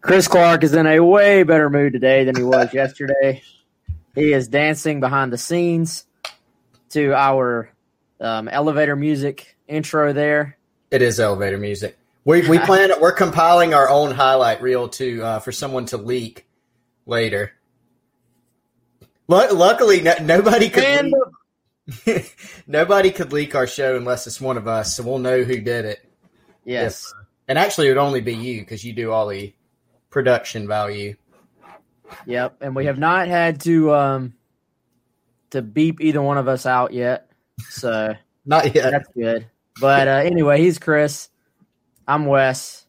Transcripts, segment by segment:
Chris Clark is in a way better mood today than he was yesterday. He is dancing behind the scenes to our um, elevator music intro there. It is elevator music. We we plan we're compiling our own highlight reel to uh, for someone to leak later. L- luckily, no, nobody could leak, nobody could leak our show unless it's one of us, so we'll know who did it. Yes, If- and actually, it would only be you because you do all the production value. yep. And we have not had to um to beep either one of us out yet, so Not yet. that's good. But uh, anyway, he's Chris. I'm Wes.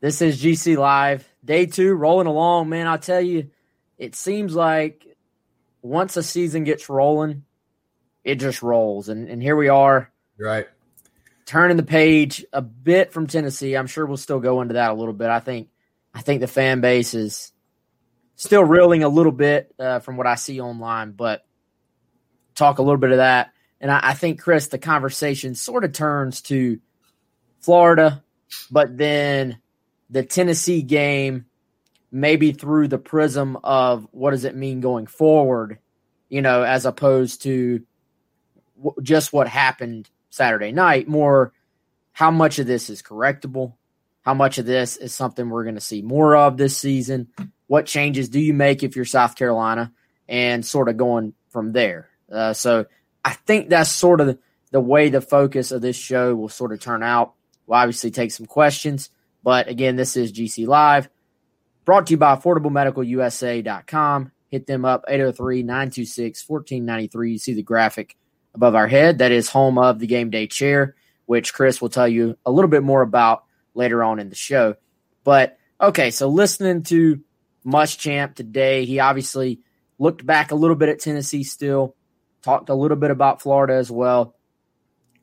This is GC Live, day two, rolling along. Man, I'll tell you, it seems like once a season gets rolling, it just rolls. And, and here we are, Right. turning the page a bit from Tennessee. I'm sure we'll still go into that a little bit. I think I think the fan base is still reeling a little bit uh, from what I see online, but talk a little bit of that. And I, I think Chris, the conversation sort of turns to Florida, but then the Tennessee game, maybe through the prism of what does it mean going forward, you know, as opposed to w- just what happened Saturday night. More how much of this is correctable, how much of this is something we're going to see more of this season. What changes do you make if you're South Carolina, and sort of going from there. Uh, so I think that's sort of the, way the focus of this show will sort of turn out. We'll obviously take some questions, but again, this is GC Live, brought to you by AffordableMedicalUSA.com. Hit them up 803 926 1493. You see the graphic above our head. That is home of the game day chair, which Chris will tell you a little bit more about later on in the show. But okay, so listening to Muschamp today, he obviously looked back a little bit at Tennessee still, talked a little bit about Florida as well.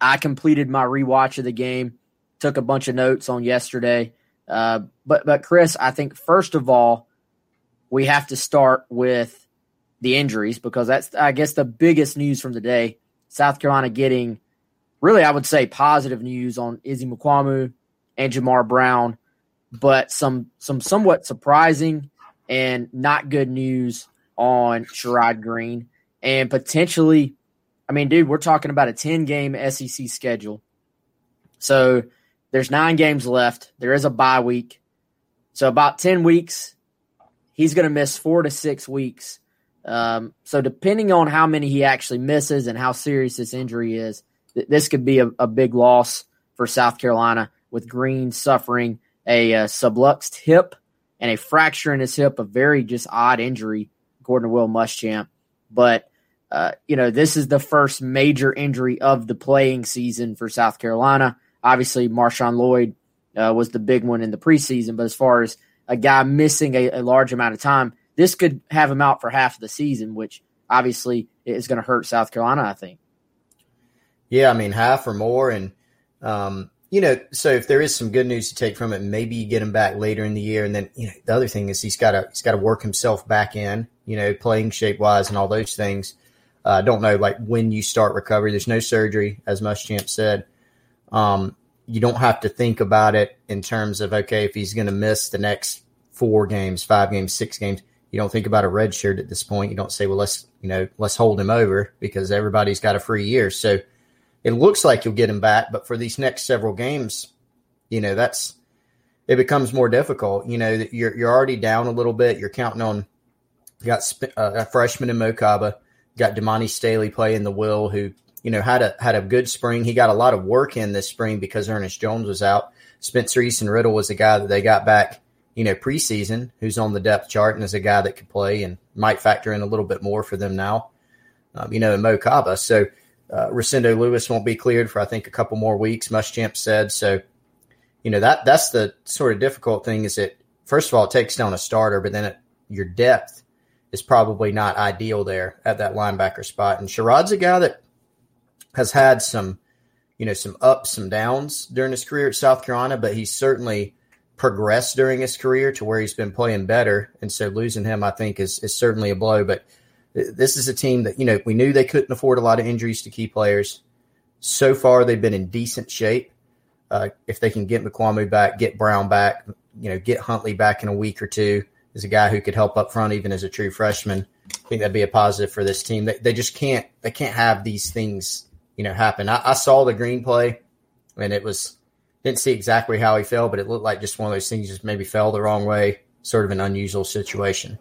I completed my rewatch of the game, took a bunch of notes on yesterday. Uh, but but Chris, I think first of all, we have to start with the injuries because that's I guess the biggest news from the day. South Carolina getting really I would say positive news on Izzy Mukuamu and Jamar Brown, but some some somewhat surprising and not good news on Sherrod Greene and potentially I mean, dude, we're talking about a 10 game SEC schedule. So there's nine games left. There is a bye week. So about 10 weeks, he's going to miss four to six weeks. Um, so depending on how many he actually misses and how serious this injury is, th- this could be a, a big loss for South Carolina with Greene suffering a uh, subluxed hip and a fracture in his hip, a very just odd injury, according to Will Muschamp. But uh, you know, this is the first major injury of the playing season for South Carolina. Obviously, Marshawn Lloyd uh, was the big one in the preseason, but as far as a guy missing a, a large amount of time, this could have him out for half of the season, which obviously is going to hurt South Carolina, I think. Yeah, I mean half or more, and um, you know, so if there is some good news to take from it, maybe you get him back later in the year, and then you know the other thing is he's got to he's got to work himself back in, you know, playing shape wise and all those things. I uh, don't know like when you start recovery. There's no surgery, as Muschamp said. Um, you don't have to think about it in terms of okay, if he's going to miss the next four games, five games, six games, you don't think about a red shirt at this point. You don't say, well, let's you know let's hold him over because everybody's got a free year. So it looks like you'll get him back, but for these next several games, you know that's it becomes more difficult. You know that you're you're already down a little bit. You're counting on you got uh, a freshman in Mo Kaba, got Damani Staley playing the will, who you know had a had a good spring. He got a lot of work in this spring because Ernest Jones was out. Spencer Eason-Fleming was a guy that they got back, you know, preseason, who's on the depth chart and is a guy that could play and might factor in a little bit more for them now. Um, you know, in Mo Kaba. So uh, Rosendo Louis won't be cleared for I think a couple more weeks. Muschamp said so. You know that that's the sort of difficult thing is that first of all it takes down a starter, but then it, your depth is probably not ideal there at that linebacker spot. And Sherrod's a guy that has had some, you know, some ups, some downs during his career at South Carolina, but he's certainly progressed during his career to where he's been playing better. And so losing him, I think, is is certainly a blow. But this is a team that, you know, we knew they couldn't afford a lot of injuries to key players. So far, they've been in decent shape. Uh, if they can get Mukuamu back, get Brown back, you know, get Huntley back in a week or two, is a guy who could help up front even as a true freshman. I think that'd be a positive for this team. They, they just can't they can't have these things you know happen. I, I, saw the green play, and it was didn't see exactly how he fell, but it looked like just one of those things just maybe fell the wrong way. Sort of an unusual situation.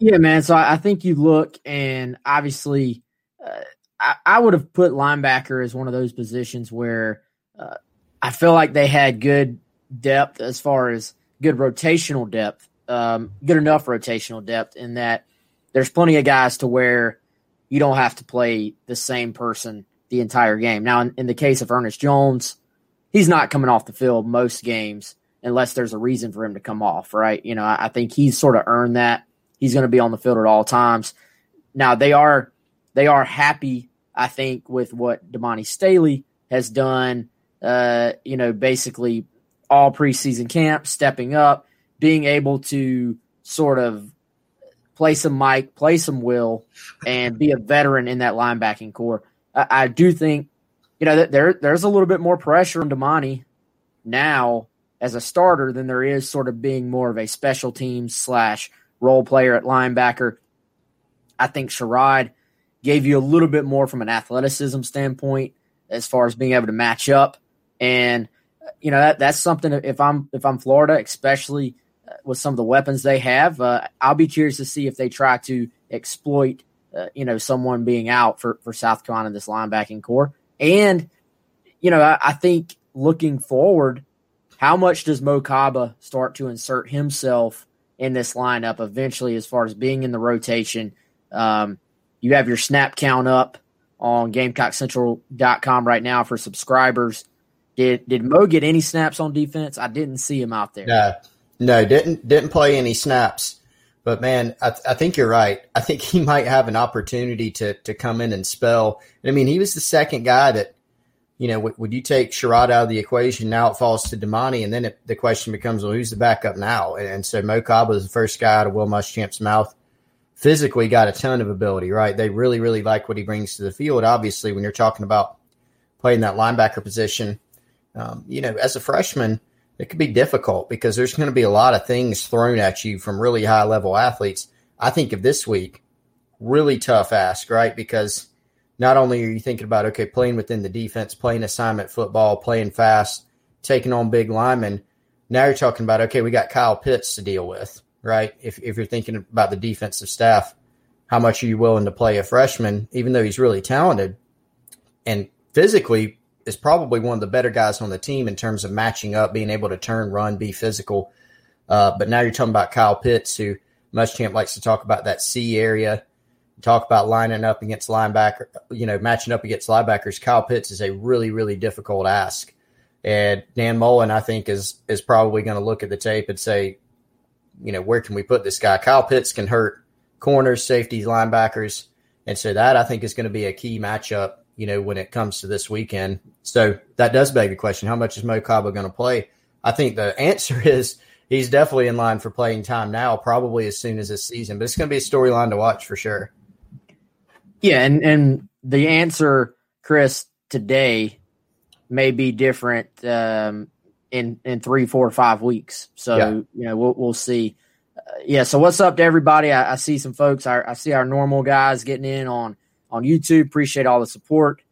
Yeah, man. So I think you look, and obviously, uh, I, I, would have put linebacker as one of those positions where uh, I feel like they had good depth as far as good rotational depth, um, good enough rotational depth in that there's plenty of guys to where you don't have to play the same person the entire game. Now, in, in the case of Ernest Jones, he's not coming off the field most games unless there's a reason for him to come off, right? You know, I, I think he's sort of earned that. He's going to be on the field at all times. Now they are they are happy, I think, with what Damani Staley has done. Uh, you know, basically all preseason camp, stepping up, being able to sort of play some Mike, play some Will, and be a veteran in that linebacking core. I, I do think, you know, that there there's a little bit more pressure on Damani now as a starter than there is sort of being more of a special teams slash role player at linebacker. I think Sherrod gave you a little bit more from an athleticism standpoint as far as being able to match up. And you know that that's something. If I'm if I'm Florida, especially uh, with some of the weapons they have, uh, I'll be curious to see if they try to exploit uh, you know someone being out for for South Carolina in this linebacking core. And you know I, I think looking forward, how much does Mo Kaba start to insert himself in this lineup eventually, as far as being in the rotation? Um, you have your snap count up on GamecockCentral.com right now for subscribers. Did did Mo get any snaps on defense? I didn't see him out there. No, no, didn't didn't play any snaps. But man, I, I think you're right. I think he might have an opportunity to to come in and spell. I mean, he was the second guy that, you know, w- would you take Sherrod out of the equation? Now it falls to Damani, and then it, the question becomes, well, who's the backup now? And, and so Mo Kaba was the first guy out of Will Muschamp's mouth. Physically, got a ton of ability. Right? They really, really like what he brings to the field. Obviously, when you're talking about playing that linebacker position um, you know, as a freshman, it could be difficult because there's going to be a lot of things thrown at you from really high level athletes. I think of this week, really tough ask, right? Because not only are you thinking about, okay, playing within the defense, playing assignment football, playing fast, taking on big linemen. Now you're talking about, okay, we got Kyle Pitts to deal with, right? If, if you're thinking about the defensive staff, how much are you willing to play a freshman, even though he's really talented and physically is probably one of the better guys on the team in terms of matching up, being able to turn, run, be physical. Uh, but now you're talking about Kyle Pitts, who Muschamp likes to talk about that C area, talk about lining up against linebacker, you know, matching up against linebackers. Kyle Pitts is a really, really difficult ask. And Dan Mullen, I think, is is probably going to look at the tape and say, you know, where can we put this guy? Kyle Pitts can hurt corners, safeties, linebackers. And so that I think is going to be a key matchup you know, when it comes to this weekend. So that does beg the question: How much is Mo Kaba going to play? I think the answer is he's definitely in line for playing time now, probably as soon as this season. But it's going to be a storyline to watch for sure. Yeah, and and the answer, Chris, today may be different um, in in three, four, five weeks. So yeah. you know we'll we'll see. yeah. So what's up to everybody? I, I see some folks. I, I, see our normal guys getting in on on YouTube. Appreciate all the support.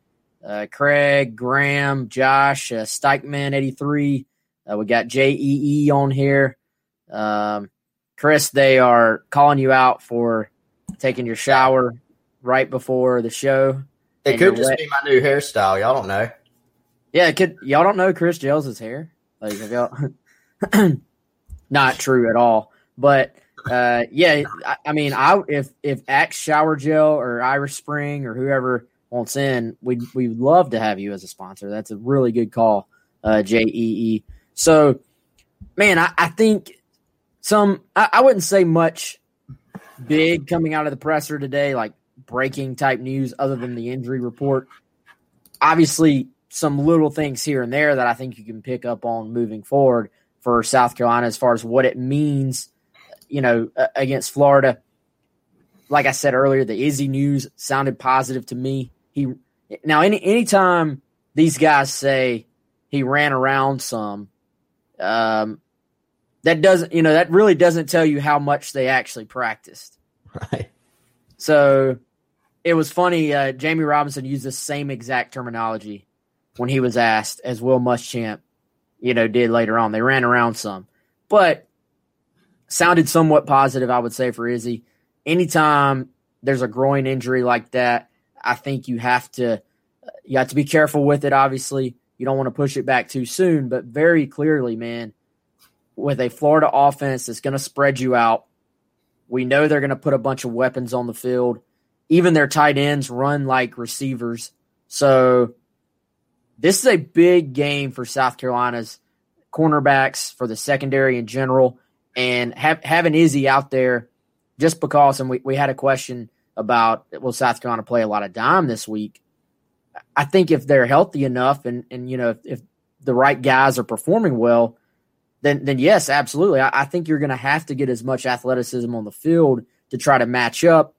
Uh, Craig, Graham, Josh, uh, Stikeman, eighty three. Uh, we got JEE on here. Um, Chris, they are calling you out for taking your shower right before the show. It could just wet. be my new hairstyle. Y'all don't know. Yeah, it could. Y'all don't know Chris Gels' hair. Like, y'all, not true at all. But uh, yeah, I, I, mean, I if if Axe Shower Gel or Irish Spring or whoever wants in, we we love to have you as a sponsor. That's a really good call, uh, J E E. So, man, I, I think some. I, I wouldn't say much big coming out of the presser today, like breaking type news, other than the injury report. Obviously, some little things here and there that I think you can pick up on moving forward for South Carolina as far as what it means you know, against Florida. Like I said earlier, the Izzy news sounded positive to me. He now any anytime these guys say he ran around some, um, that doesn't you know that really doesn't tell you how much they actually practiced. Right. So it was funny. Uh, Jammie Robinson used the same exact terminology when he was asked, as Will Muschamp, you know, did later on. They ran around some, but sounded somewhat positive, I would say, for Izzy. Anytime there's a groin injury like that, I think you have to you have to be careful with it. Obviously, you don't want to push it back too soon, but very clearly, man, with a Florida offense that's going to spread you out, we know they're going to put a bunch of weapons on the field. Even their tight ends run like receivers. So this is a big game for South Carolina's cornerbacks, for the secondary in general and have, having Izzy out there just because, and we, we had a question about will South Carolina play a lot of dime this week? I think if they're healthy enough and, and you know, if, if the right guys are performing well, then then yes, absolutely. I, I think you're going to have to get as much athleticism on the field to try to match up.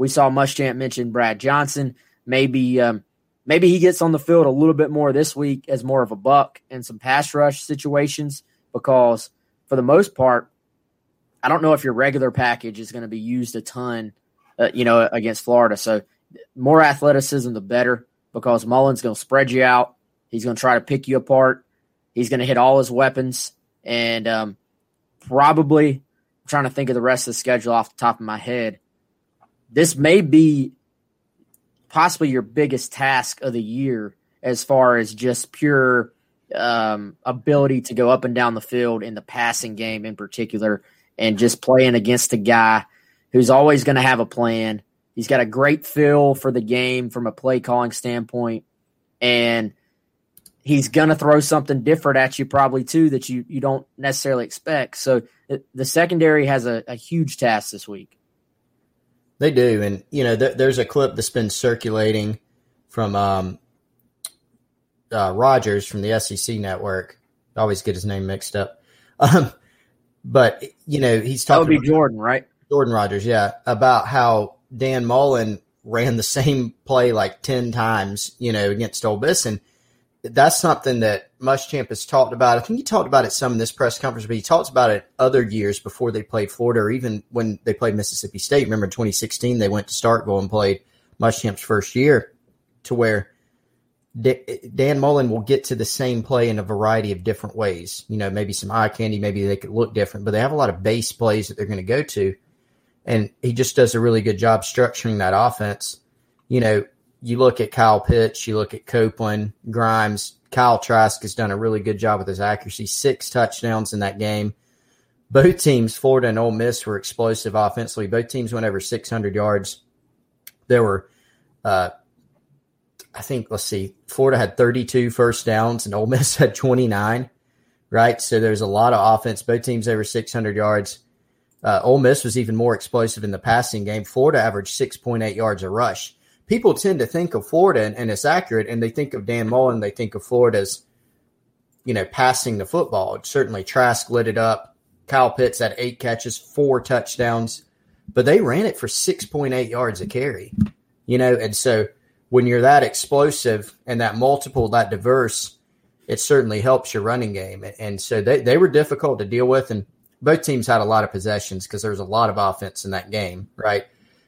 We saw Muschamp mention Brad Johnson. Maybe um, maybe he gets on the field a little bit more this week as more of a buck in some pass rush situations because for the most part, I don't know if your regular package is going to be used a ton, uh, you know, against Florida. So more athleticism, the better, because Mullen's going to spread you out. He's going to try to pick you apart. He's going to hit all his weapons, and um, probably I'm trying to think of the rest of the schedule off the top of my head. This may be possibly your biggest task of the year as far as just pure um, ability to go up and down the field in the passing game in particular and just playing against a guy who's always going to have a plan. He's got a great feel for the game from a play calling standpoint, and he's going to throw something different at you probably too that you you don't necessarily expect. So the secondary has a, a huge task this week. They do, and you know th- there's a clip that's been circulating from um, uh, Rogers from the SEC network. I always get his name mixed up. Um, but you know, he's talking. That would be Jordan, right? Jordan Rogers, yeah, about how Dan Mullen ran the same play like ten times, you know, against Ole Miss, and that's something that Muschamp has talked about. I think he talked about it some in this press conference, but he talks about it other years before they played Florida, or even when they played Mississippi State. Remember, in 2016 they went to Starkville and played Muschamp's first year, to where Dan Mullen will get to the same play in a variety of different ways. You know, maybe some eye candy, maybe they could look different, but they have a lot of base plays that they're going to go to. And he just does a really good job structuring that offense. You know, you look at Kyle Pitts, you look at Copeland, Grimes, Kyle Trask has done a really good job with his accuracy. Six touchdowns in that game. Both teams, Florida and Ole Miss, were explosive offensively. Both teams went over 600 yards. There were uh, I think let's see, Florida had 32 first downs and Ole Miss had 29. Right, so there's a lot of offense. Both teams over 600 yards. Uh, Ole Miss was even more explosive in the passing game. Florida averaged 6.8 yards a rush. People tend to think of Florida, and, and it's accurate, and they think of Dan Mullen. They think of Florida's, you know, passing the football. Certainly, Trask lit it up. Kyle Pitts had eight catches, four touchdowns, but they ran it for 6.8 yards a carry. You know, and so when you're that explosive and that multiple, that diverse, it certainly helps your running game. And so they, they were difficult to deal with. And both teams had a lot of possessions because there was a lot of offense in that game, right?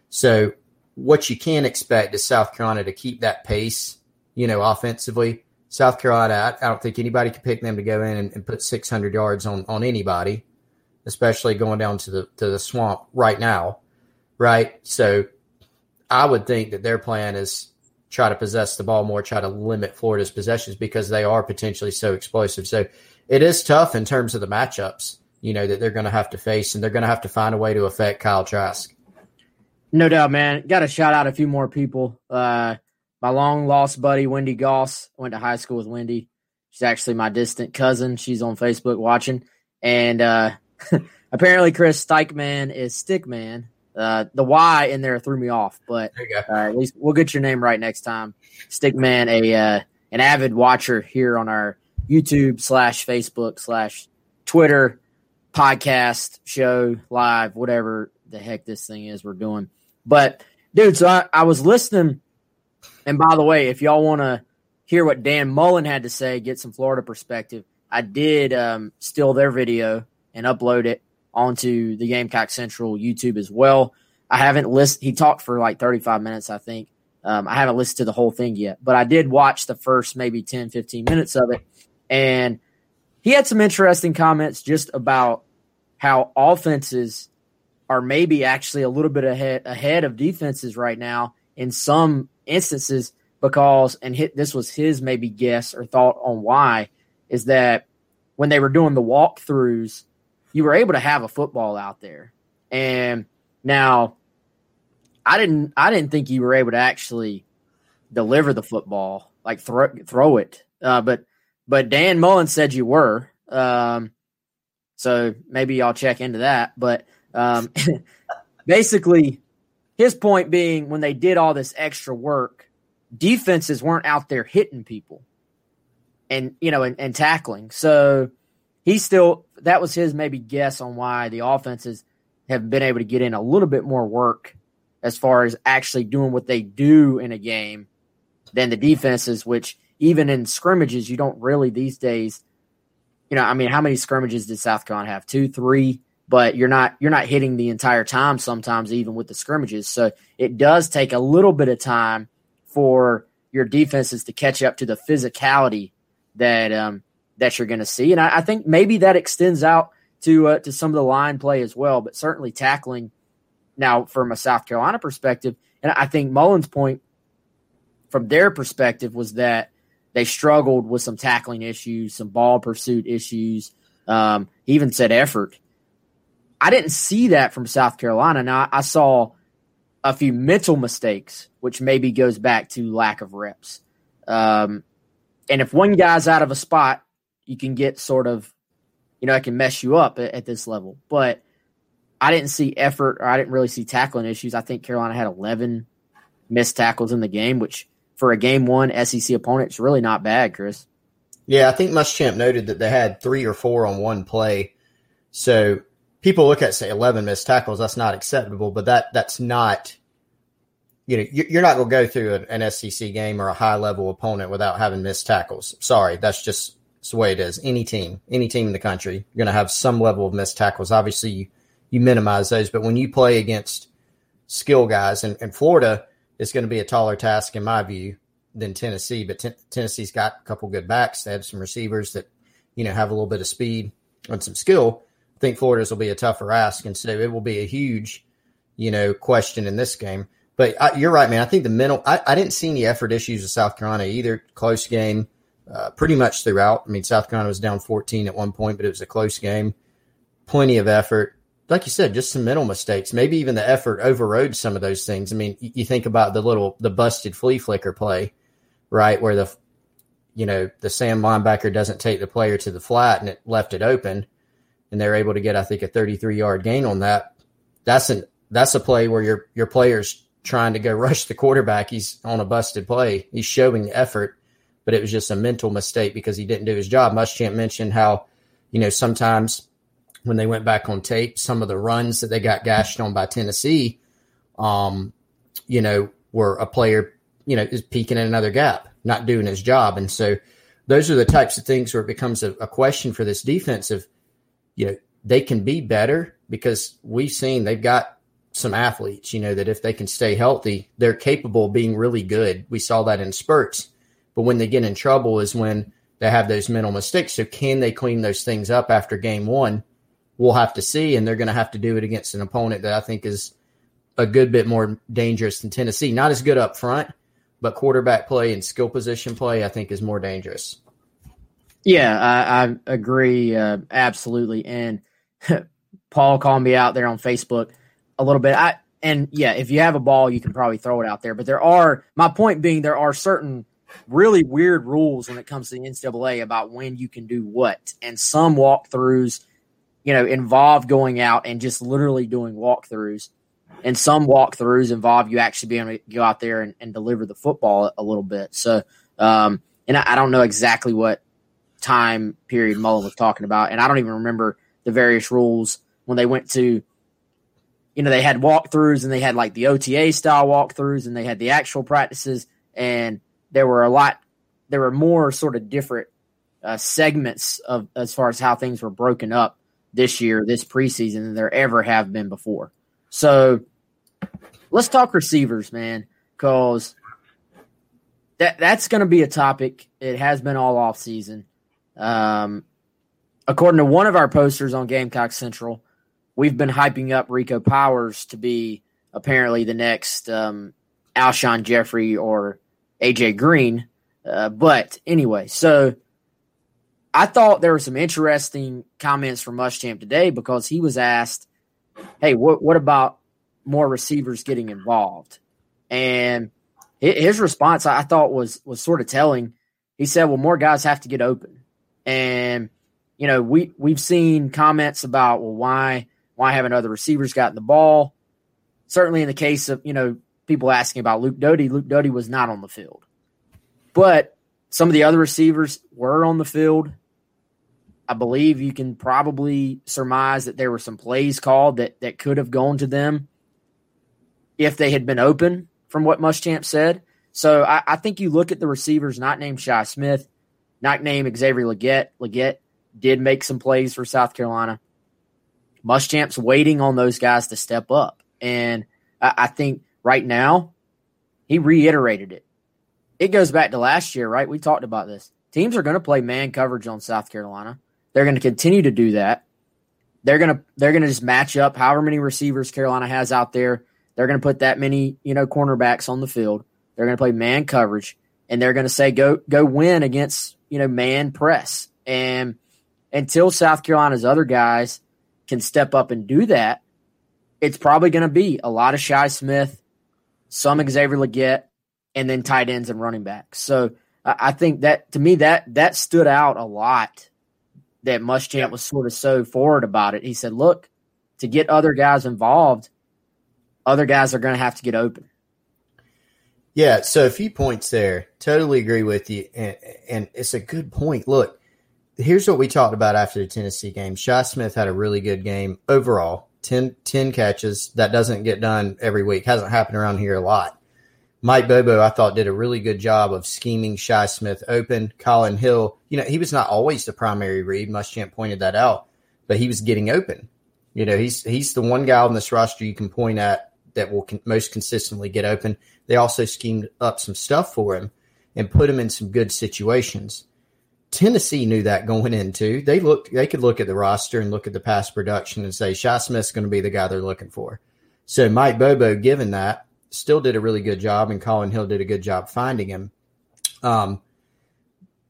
So what you can expect is South Carolina to keep that pace, you know, offensively. South Carolina, I, I don't think anybody could pick them to go in and, and, put 600 yards on on anybody, especially going down to the to the swamp right now, right? So I would think that their plan is try to possess the ball more, try to limit Florida's possessions because they are potentially so explosive. So it is tough in terms of the matchups, you know, that they're going to have to face, and they're going to have to find a way to affect Kyle Trask. No doubt, man. Got to shout out a few more people. Uh, my long lost buddy, Wendy Goss, went to high school with Wendy. She's actually my distant cousin. She's on Facebook watching. And uh, apparently, Chris Stikeman is Stickman. Uh, the Y in there threw me off, but uh, at least we'll get your name right next time. Stickman, a uh, an avid watcher here on our YouTube slash Facebook slash Twitter podcast show live, whatever the heck this thing is we're doing. But dude, so I, I was listening, and by the way, if y'all want to hear what Dan Mullen had to say, get some Florida perspective, I did um, steal their video and upload it onto the Gamecock Central YouTube as well. I haven't listened. He talked for like 35 minutes, I think. Um, I haven't listened to the whole thing yet, but I did watch the first maybe 10, 15 minutes of it. And he had some interesting comments just about how offenses are maybe actually a little bit ahead ahead of defenses right now in some instances because and hit this was his maybe guess or thought on why is that when they were doing the walkthroughs you were able to have a football out there. And now I didn't I didn't think you were able to actually deliver the football, like throw throw it. Uh, but but Dan Mullen said you were. Um, so maybe I'll check into that. But um, basically, his point being when they did all this extra work, defenses weren't out there hitting people and you know and, and tackling. So he still that was his maybe guess on why the offenses have been able to get in a little bit more work as far as actually doing what they do in a game than the defenses, which even in scrimmages, you don't really these days. You know, I mean, how many scrimmages did South Carolina have? Two, three, but you're not you're not hitting the entire time sometimes, even with the scrimmages. So it does take a little bit of time for your defenses to catch up to the physicality that um, that you're going to see. And I, I, think maybe that extends out to uh, to some of the line play as well, but certainly tackling now from a South Carolina perspective. And I think Mullen's point from their perspective was that they struggled with some tackling issues, some ball pursuit issues. Um, he even said effort. I didn't see that from South Carolina. Now I saw a few mental mistakes, which maybe goes back to lack of reps. Um, and if one guy's out of a spot, you can get sort of, you know, it can mess you up at, at this level. But I didn't see effort or I didn't really see tackling issues. I think Carolina had 11 missed tackles in the game, which for a game one SEC opponent is really not bad, Chris. Yeah, I think Muschamp noted that they had three or four on one play. So people look at say 11 missed tackles. That's not acceptable, but that that's not you know, you're not going to go through an, SEC game or a high level opponent without having missed tackles. Sorry, that's just it's the way it is. Any team, any team in the country, you're going to have some level of missed tackles. Obviously, you, you minimize those, but when you play against skill guys, and, and Florida is going to be a taller task in my view than Tennessee, but Tennessee's got a couple good backs. They have some receivers that you know have a little bit of speed and some skill. Think Florida's will be a tougher ask, and so it will be a huge, you know, question in this game. But I, you're right, man. I think the mental. I, I didn't see any effort issues with South Carolina either. Close game uh, pretty much throughout. I mean, South Carolina was down 14 at one point, but it was a close game. Plenty of effort. Like you said, just some mental mistakes. Maybe even the effort overrode some of those things. I mean, you think about the little, the busted flea flicker play, right? Where the, you know, the Sam linebacker doesn't take the player to the flat and it left it open. And they're able to get, I think, a 33 yard gain on that. That's an, that's a play where your, your player's trying to go rush the quarterback. He's on a busted play. He's showing effort but it was just a mental mistake because he didn't do his job. Muschamp mentioned how, you know, sometimes when they went back on tape, some of the runs that they got gashed on by Tennessee, um, you know, were a player, you know, is peeking in another gap, not doing his job. And so those are the types of things where it becomes a, a question for this defense of, you know, they can be better because we've seen they've got some athletes, you know, that if they can stay healthy, they're capable of being really good. We saw that in spurts. But when they get in trouble is when they have those mental mistakes. So can they clean those things up after game one? We'll have to see. And they're going to have to do it against an opponent that I think is a good bit more dangerous than Tennessee. Not as good up front, but quarterback play and skill position play, I think, is more dangerous. Yeah, I, I agree uh, absolutely. And Paul called me out there on Facebook a little bit. I and yeah, if you have a ball, you can probably throw it out there. But there are my point being there are certain really weird rules when it comes to the NCAA about when you can do what, and some walkthroughs, you know, involve going out and just literally doing walkthroughs, and some walkthroughs involve you actually being able to go out there and, and deliver the football a little bit. So, um, and I, I don't know exactly what time period Mullen was talking about, and I don't even remember the various rules when they went to you know, they had walkthroughs and they had like the OTA style walkthroughs and they had the actual practices and there were a lot, there were more sort of different uh, segments of as far as how things were broken up this year, this preseason than there ever have been before. So let's talk receivers, man, because that that's going to be a topic. It has been all off season. Um, according to one of our posters on Gamecock Central, we've been hyping up Rico Powers to be apparently the next um, Alshon Jeffery or AJ Green. Uh, but anyway, so I thought there were some interesting comments from Muschamp today because he was asked, "Hey, what what about more receivers getting involved?" And his response I thought was was sort of telling. He said, "Well, more guys have to get open," and you know we we've seen comments about well why why haven't other receivers gotten the ball? Certainly in the case of, you know, people asking about Luke Doty, Luke Doty was not on the field. But some of the other receivers were on the field. I believe you can probably surmise that there were some plays called that, that could have gone to them if they had been open, from what Muschamp said. So I, I think you look at the receivers not named Shi Smith, not named Xavier Leggett. Legette did make some plays for South Carolina. Muschamp's waiting on those guys to step up. And I, I think right now, he reiterated it. It goes back to last year, right? We talked about this. Teams are going to play man coverage on South Carolina. They're going to continue to do that. They're going to they're going to just match up however many receivers Carolina has out there. They're going to put that many, you know, cornerbacks on the field. They're going to play man coverage and they're going to say go go win against, you know, man press. And until South Carolina's other guys can step up and do that, it's probably going to be a lot of Shi Smith, some Xavier Legette, and then tight ends and running backs. So I think that to me that that stood out a lot. That Muschamp yeah. was sort of so forward about it. He said, "Look, to get other guys involved, other guys are going to have to get open." Yeah, so a few points there. Totally agree with you, and, and it's a good point. Look, here's what we talked about after the Tennessee game. Shi Smith had a really good game overall 10, 10 catches. That doesn't get done every week. Hasn't happened around here a lot. Mike Bobo, I thought, did a really good job of scheming Shi Smith open. Collin Hill, you know, he was not always the primary read. Muschamp pointed that out, but he was getting open. You know, he's he's the one guy on this roster you can point at that will con- most consistently get open. They also schemed up some stuff for him and put him in some good situations. Tennessee knew that going into. They looked they could look at the roster and look at the past production and say Shi Smith's going to be the guy they're looking for. So Mike Bobo, given that, still did a really good job, and Collin Hill did a good job finding him. Um,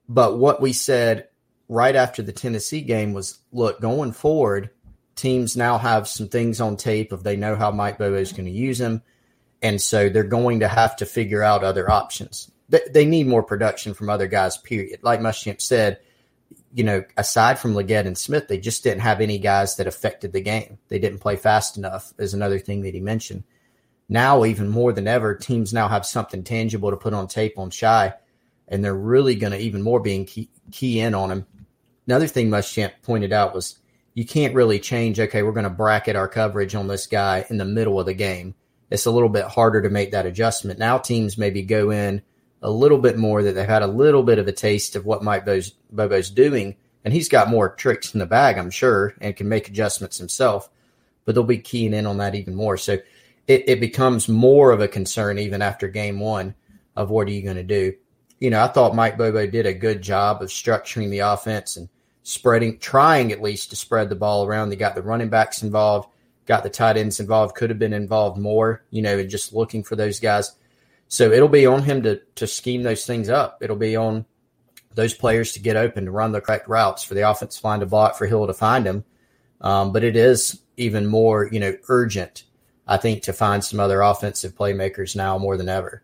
but what we said right after the Tennessee game was, look, going forward, teams now have some things on tape of they know how Mike Bobo is going to use him, and so they're going to have to figure out other options they, they need more production from other guys. Period. Like Muschamp said, you know, aside from Legette and Smith, they just didn't have any guys that affected the game. They didn't play fast enough. Is another thing that he mentioned. Now, even more than ever, teams now have something tangible to put on tape on Shi, and they're really going to even more being key, key in on him. Another thing Muschamp pointed out was you can't really change. Okay, we're going to bracket our coverage on this guy in the middle of the game. It's a little bit harder to make that adjustment. Now teams maybe go in a little bit more, that they've had a little bit of a taste of what Mike Bobo's, Bobo's doing, and he's got more tricks in the bag, I'm sure, and can make adjustments himself. But they'll be keying in on that even more. So it, it becomes more of a concern even after game one of what are you going to do. You know, I thought Mike Bobo did a good job of structuring the offense and spreading, trying at least to spread the ball around. They got the running backs involved, got the tight ends involved, could have been involved more, you know, and just looking for those guys. So it'll be on him to to scheme those things up. It'll be on those players to get open to run the correct routes for the offensive line to block for Hill to find him. Um, but it is even more, you know, urgent, I think, to find some other offensive playmakers now more than ever.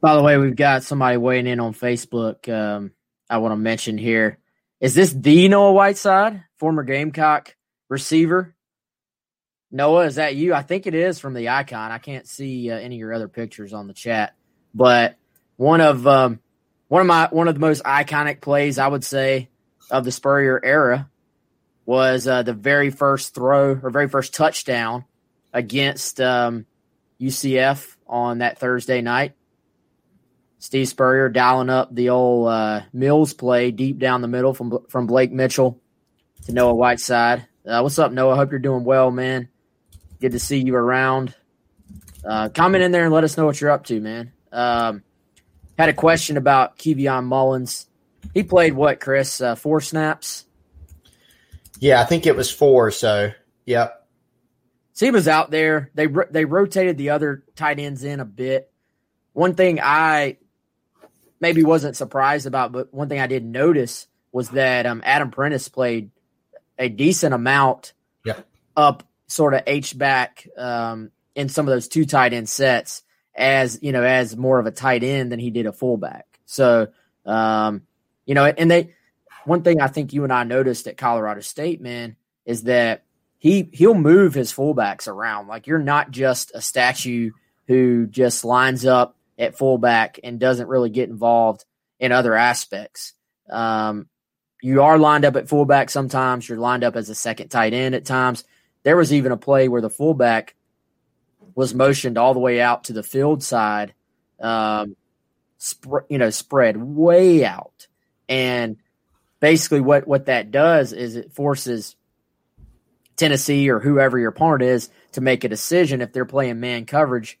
By the way, we've got somebody weighing in on Facebook. Um, I want to mention here. Is this the Noah Whiteside, former Gamecock receiver? Noah, is that you? I think it is from the icon. I can't see uh, any of your other pictures on the chat, but one of um, one of my one of the most iconic plays I would say of the Spurrier era was uh, the very first throw or very first touchdown against um, UCF on that Thursday night. Steve Spurrier dialing up the old uh, Mills play deep down the middle from from Blake Mitchell to Noah Whiteside. Uh, what's up, Noah? Hope you're doing well, man. Good to see you around. Uh, comment in there and let us know what you're up to, man. Um, had a question about Ke'Veon Mullins. He played what, Chris? Uh, four snaps. Yeah, I think it was four. So, yep. So he was out there. They they rotated the other tight ends in a bit. One thing I maybe wasn't surprised about, but one thing I did notice was that um, Adam Prentice played a decent amount yeah. up sort of H back um, in some of those two tight end sets as you know as more of a tight end than he did a fullback. So um, you know, and they one thing I think you and I noticed at Colorado State, man, is that he he'll move his fullbacks around. Like you're not just a statue who just lines up at fullback and doesn't really get involved in other aspects. Um, you are lined up at fullback sometimes. You're lined up as a second tight end at times. There was even a play where the fullback was motioned all the way out to the field side, um, sp- you know, spread way out. And basically, what what that does is it forces Tennessee or whoever your opponent is to make a decision if they're playing man coverage.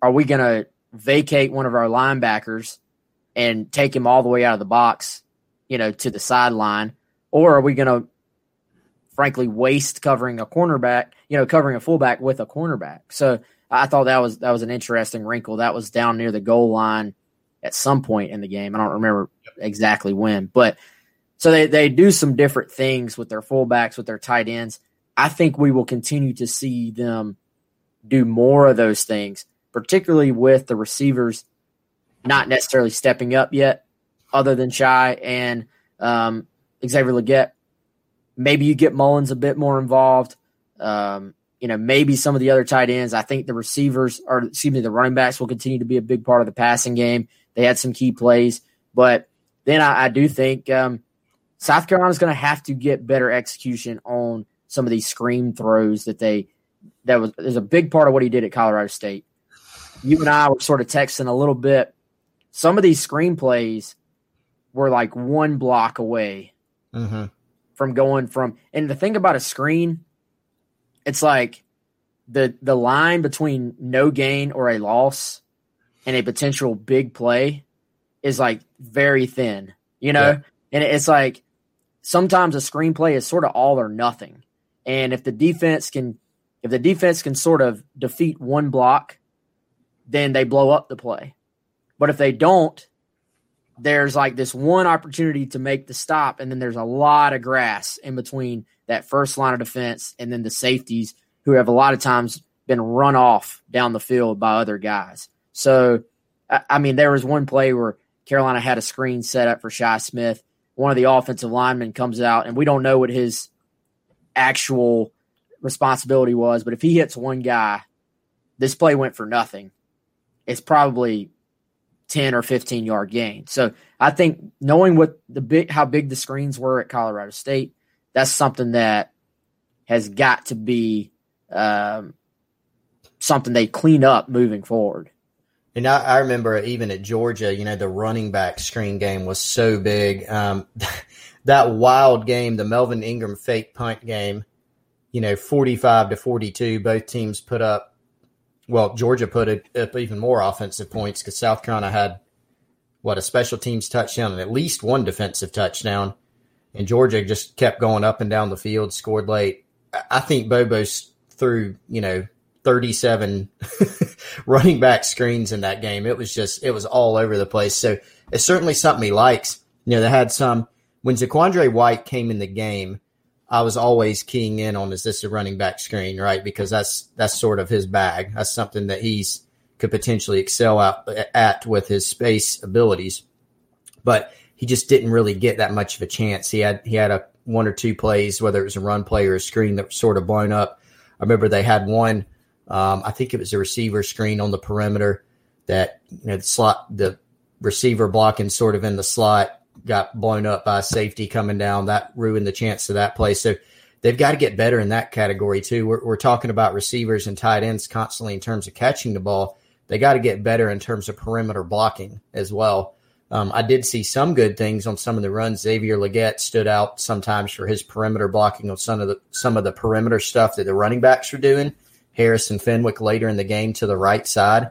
Are we going to vacate one of our linebackers and take him all the way out of the box, you know, to the sideline, or are we going to frankly waste covering a cornerback, you know, covering a fullback with a cornerback. So I thought that was that was an interesting wrinkle. That was down near the goal line at some point in the game. I don't remember exactly when, but so they they do some different things with their fullbacks, with their tight ends. I think we will continue to see them do more of those things, particularly with the receivers not necessarily stepping up yet, other than Shi and um, Xavier Legette maybe you get Mullins a bit more involved. Um, you know, maybe some of the other tight ends. I think the receivers or excuse me, the running backs will continue to be a big part of the passing game. They had some key plays, but then I, I do think um, South Carolina is going to have to get better execution on some of these screen throws that they that was there's a big part of what he did at Colorado State. You and I were sort of texting a little bit. Some of these screenplays were like one block away mm-hmm from going from and the thing about a screen, it's like the the line between no gain or a loss and a potential big play is like very thin, you know? Yeah. And it's like sometimes a screenplay is sort of all or nothing. And if the defense can if the defense can sort of defeat one block, then they blow up the play. But if they don't, there's like this one opportunity to make the stop, and then there's a lot of grass in between that first line of defense and then the safeties who have a lot of times been run off down the field by other guys. So, I mean, there was one play where Carolina had a screen set up for Shi Smith. One of the offensive linemen comes out, and we don't know what his actual responsibility was, but if he hits one guy, this play went for nothing. It's probably 10 or 15 yard gain. So I think knowing what the big how big the screens were at Colorado State, that's something that has got to be um, something they clean up moving forward. And I, I, remember even at Georgia, you know, the running back screen game was so big. Um, that wild game, the Melvin Ingram fake punt game, you know, 45 to 42, both teams put up, well, Georgia put up even more offensive points because South Carolina had, what, a special teams touchdown and at least one defensive touchdown. And Georgia just kept going up and down the field, scored late. I think Bobo's threw, you know, 37 running back screens in that game. It was just, it was all over the place. So it's certainly something he likes. You know, they had some, when Zaquandre White came in the game, I was always keying in on, is this a running back screen, right? Because that's, that's sort of his bag. That's something that he's could potentially excel at, at with his space abilities. But he just didn't really get that much of a chance. He had, he had a one or two plays, whether it was a run play or a screen that was sort of blown up. I remember they had one um, I think it was a receiver screen on the perimeter that you know the slot the receiver blocking sort of in the slot got blown up by safety coming down. That ruined the chance of that play. So they've got to get better in that category too. We're, we're talking about receivers and tight ends constantly in terms of catching the ball. They got to get better in terms of perimeter blocking as well. Um, I did see some good things on some of the runs. Xavier Legette stood out sometimes for his perimeter blocking on some of the some of the perimeter stuff that the running backs were doing. Harrison Fenwick later in the game to the right side.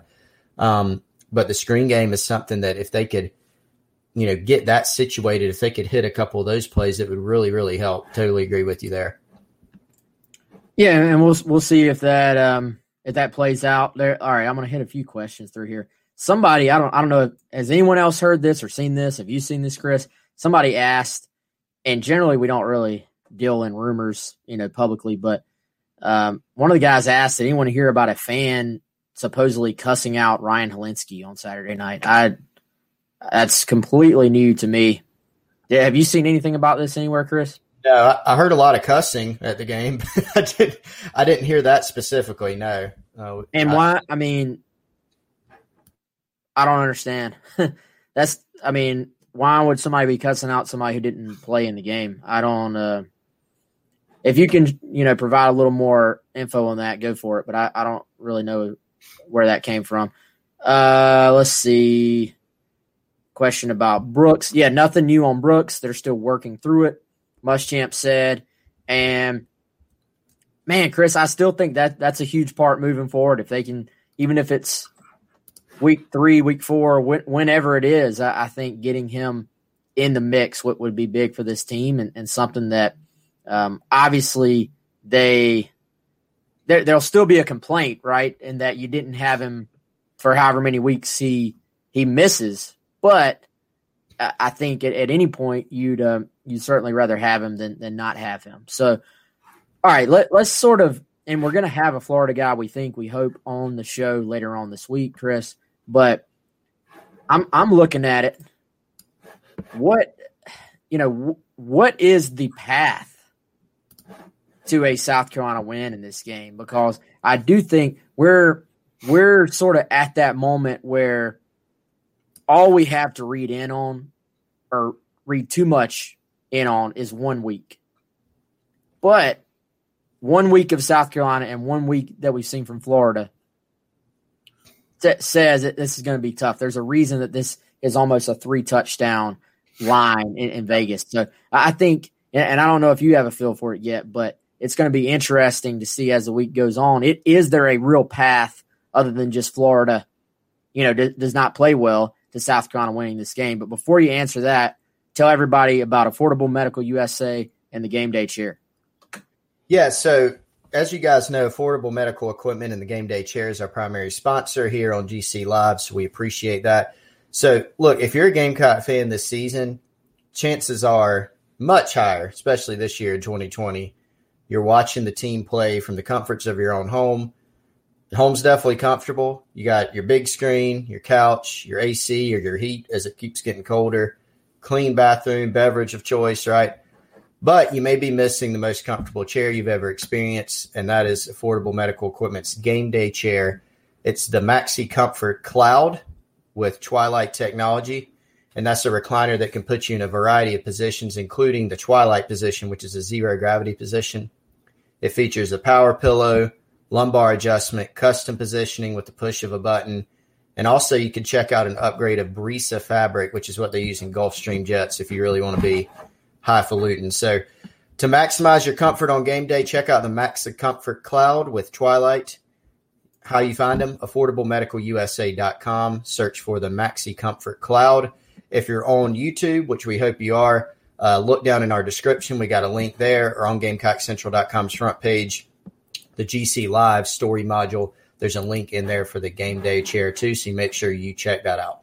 Um, but the screen game is something that if they could, you know, get that situated, if they could hit a couple of those plays, it would really, really help. Totally agree with you there. Yeah, and we'll we'll see if that um if that plays out. There. All right, I'm going to hit a few questions through here. Somebody, I don't I don't know, has anyone else heard this or seen this? Have you seen this, Chris? Somebody asked, and generally we don't really deal in rumors, you know, publicly, but um, one of the guys asked, "Did anyone hear about a fan supposedly cussing out Ryan Hilinski on Saturday night?" I that's completely new to me. Yeah, have you seen anything about this anywhere, Chris? No, I heard a lot of cussing at the game. I didn't. I didn't hear that specifically. No. Uh, and I, why? I mean, I don't understand. That's. I mean, why would somebody be cussing out somebody who didn't play in the game? I don't. Uh, if you can, you know, provide a little more info on that, go for it. But I, I don't really know where that came from. Uh, let's see. Question about Brooks. Yeah, nothing new on Brooks. They're still working through it. Muschamp said, and man, Chris, I still think that that's a huge part moving forward. If they can, even if it's week three, week four, whenever it is, I, I think getting him in the mix would, would be big for this team and, and something that um, obviously, they there there'll still be a complaint, right? In that you didn't have him for however many weeks he he misses, but I think at, at any point you'd uh, you'd certainly rather have him than than not have him. So, all right, let let's sort of and we're going to have a Florida guy we think we hope on the show later on this week, Chris. But I'm I'm looking at it. What you know, what is the path to a South Carolina win in this game because I do think we're we're sort of at that moment where all we have to read in on or read too much in on is one week. But one week of South Carolina and one week that we've seen from Florida says that this is going to be tough. There's a reason that this is almost a three touchdown line in, in Vegas. So I think, and I don't know if you have a feel for it yet, but it's going to be interesting to see as the week goes on. It is there a real path other than just Florida, you know, d- does not play well to South Carolina winning this game. But before you answer that, tell everybody about Affordable Medical USA and the game day chair. Yeah, so as you guys know, Affordable Medical Equipment and the Game Day Chair is our primary sponsor here on GC Live, so we appreciate that. So, look, if you're a Gamecock fan this season, chances are much higher, especially this year in 2020, you're watching the team play from the comforts of your own home. Home's definitely comfortable. You got your big screen, your couch, your AC or your heat as it keeps getting colder, clean bathroom, beverage of choice, right? But you may be missing the most comfortable chair you've ever experienced, and that is Affordable Medical Equipment's game day chair. It's the Maxi Comfort Cloud with Twilight technology. And that's a recliner that can put you in a variety of positions, including the Twilight position, which is a zero gravity position. It features a power pillow, lumbar adjustment, custom positioning with the push of a button, And also, you can check out an upgrade of Brisa fabric, which is what they use in Gulfstream jets if you really want to be highfalutin. So, to maximize your comfort on game day, check out the Maxi Comfort Cloud with Twilight. How you find them? AffordableMedicalUSA.com. Search for the Maxi Comfort Cloud. If you're on YouTube, which we hope you are, uh, look down in our description. We got a link there or on GamecockCentral.com's front page. The GC Live story module. There's a link in there for the game day chair too. So you make sure you check that out.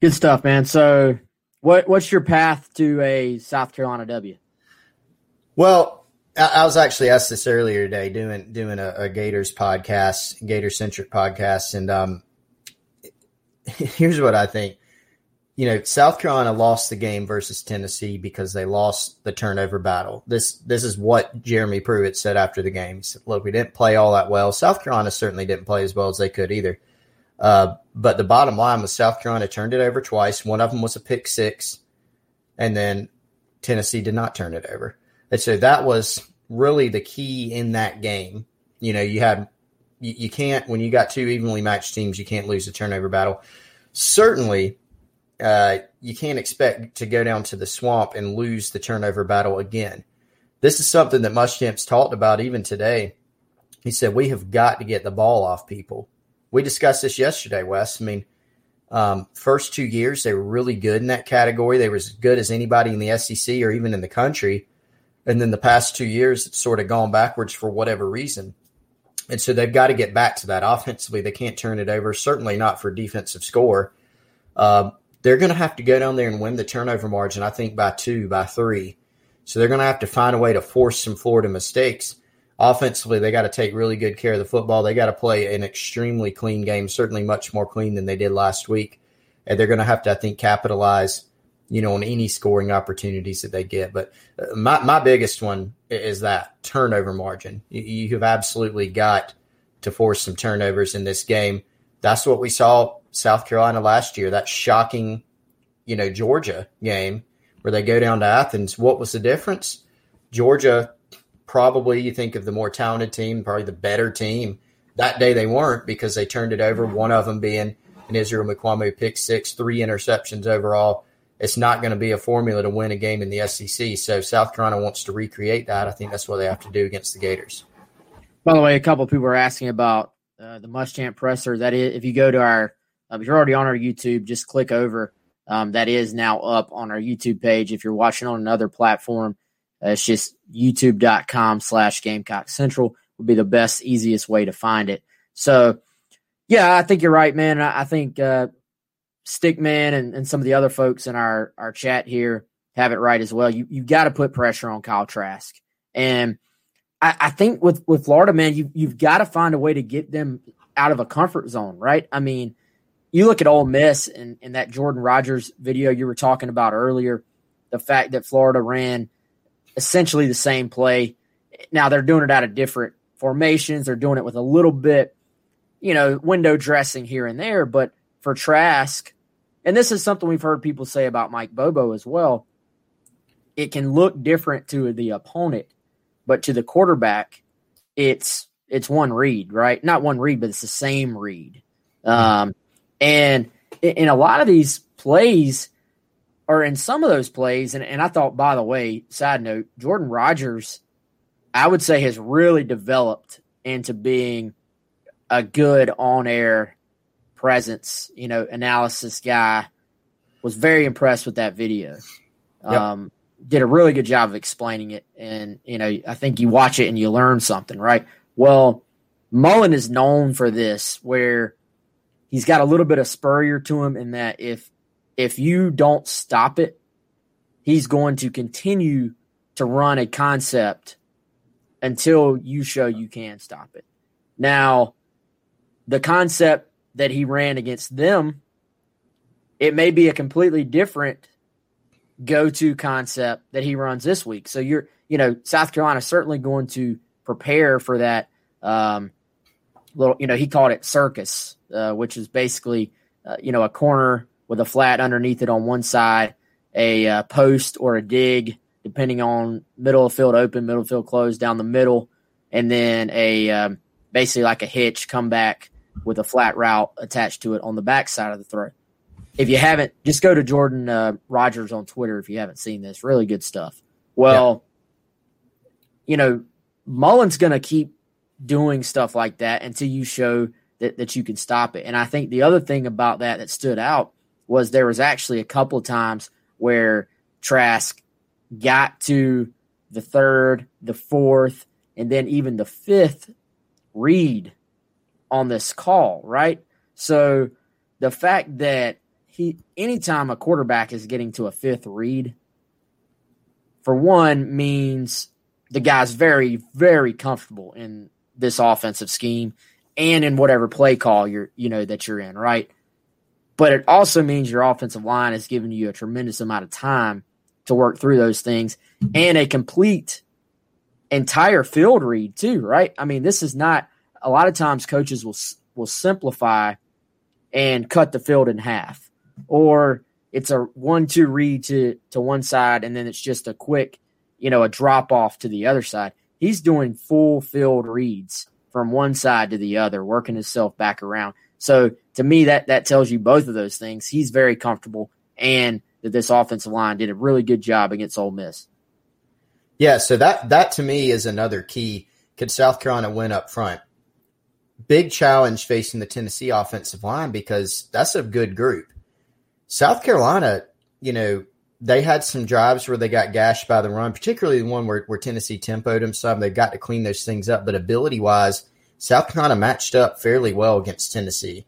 Good stuff, man. So, what what's your path to a South Carolina W? Well, I, I was actually asked this earlier today, doing doing a, a Gators podcast, Gator centric podcast, and um, here's what I think. You know, South Carolina lost the game versus Tennessee because they lost the turnover battle. This this is what Jeremy Pruitt said after the game. He said, "Look, we didn't play all that well. South Carolina certainly didn't play as well as they could either." Uh, but the bottom line was South Carolina turned it over twice. One of them was a pick six, and then Tennessee did not turn it over. And so that was really the key in that game. You know, you had you, you can't when you got two evenly matched teams, you can't lose the turnover battle. Certainly, uh, you can't expect to go down to the swamp and lose the turnover battle again. This is something that Muschamp's talked about even today. He said we have got to get the ball off people we discussed this yesterday, Wes. I mean, um, first two years they were really good in that category. They were as good as anybody in the SEC or even in the country. And then the past two years, it's sort of gone backwards for whatever reason. And so they've got to get back to that offensively. They can't turn it over, certainly not for defensive score. Uh, they're going to have to go down there and win the turnover margin, I think, by two, by three. So they're going to have to find a way to force some Florida mistakes offensively, they got to take really good care of the football. They got to play an extremely clean game, certainly much more clean than they did last week. And they're going to have to, I think, capitalize, you know, on any scoring opportunities that they get. But uh, my, my biggest one is that turnover margin. You, you have absolutely got to force some turnovers in this game. That's what we saw South Carolina last year, that shocking, you know, Georgia game where they go down to Athens. What was the difference? Georgia probably you think of the more talented team, probably the better team. That day they weren't because they turned it over. One of them being an Israel Mukuamu pick six, three interceptions overall. It's not going to be a formula to win a game in the SEC. So South Carolina wants to recreate that. I think that's what they have to do against the Gators. By the way, a couple people are asking about uh, the Muschamp presser. That is, if you go to our, if you're already on our YouTube, just click over. Um, that is now up on our YouTube page. If you're watching on another platform, uh, it's just youtube.com slash Gamecock Central would be the best, easiest way to find it. So, yeah, I think you're right, man. I, I think uh, Stickman and, and some of the other folks in our, our chat here have it right as well. You you got to put pressure on Kyle Trask, and I, I think with with Florida, man, you you've got to find a way to get them out of a comfort zone, right? I mean, you look at Ole Miss and, and that Jordan Rodgers video you were talking about earlier, the fact that Florida ran essentially the same play. Now they're doing it out of different formations. They're doing it with a little bit, you know, window dressing here and there. But for Trask, and this is something we've heard people say about Mike Bobo as well, it can look different to the opponent, but to the quarterback, it's it's one read, right? Not one read, but it's the same read. Um, and in a lot of these plays, or in some of those plays, and, and I thought, by the way, side note, Jordan Rodgers, I would say, has really developed into being a good on air presence, you know, analysis guy. Was very impressed with that video. Yep. Um, did a really good job of explaining it. And, you know, I think you watch it and you learn something, right? Well, Mullen is known for this, where he's got a little bit of spurrier to him in that if if you don't stop it, he's going to continue to run a concept until you show you can stop it. Now, the concept that he ran against them, it may be a completely different go-to concept that he runs this week. So you're, you know, South Carolina certainly going to prepare for that. Um, little, you know, he called it circus, uh, which is basically, uh, you know, a corner with a flat underneath it on one side, a uh, post or a dig, depending on middle of field open, middle of field closed down the middle, and then a um, basically like a hitch come back with a flat route attached to it on the backside of the throw. If you haven't, just go to Jordan uh, Rodgers on Twitter if you haven't seen this. Really good stuff. Well, yeah. you know, Mullen's going to keep doing stuff like that until you show that, that you can stop it. And I think the other thing about that that stood out was there was actually a couple of times where Trask got to the third, the fourth, and then even the fifth read on this call, right? So the fact that he anytime a quarterback is getting to a fifth read, for one, means the guy's very, very comfortable in this offensive scheme and in whatever play call you're you know that you're in, right? But it also means your offensive line is giving you a tremendous amount of time to work through those things and a complete entire field read too, right? I mean, this is not a lot of times coaches will will simplify and cut the field in half, or it's a one-two read to to one side, and then it's just a quick, you know, a drop off to the other side. He's doing full field reads from one side to the other, working himself back around. So to me, that that tells you both of those things. He's very comfortable, and that this offensive line did a really good job against Ole Miss. Yeah, so that that to me is another key. Could South Carolina win up front? big challenge facing the Tennessee offensive line because that's a good group. South Carolina, you know, they had some drives where they got gashed by the run, particularly the one where, where Tennessee tempoed them some. They got to clean those things up. But ability wise, South Carolina matched up fairly well against Tennessee.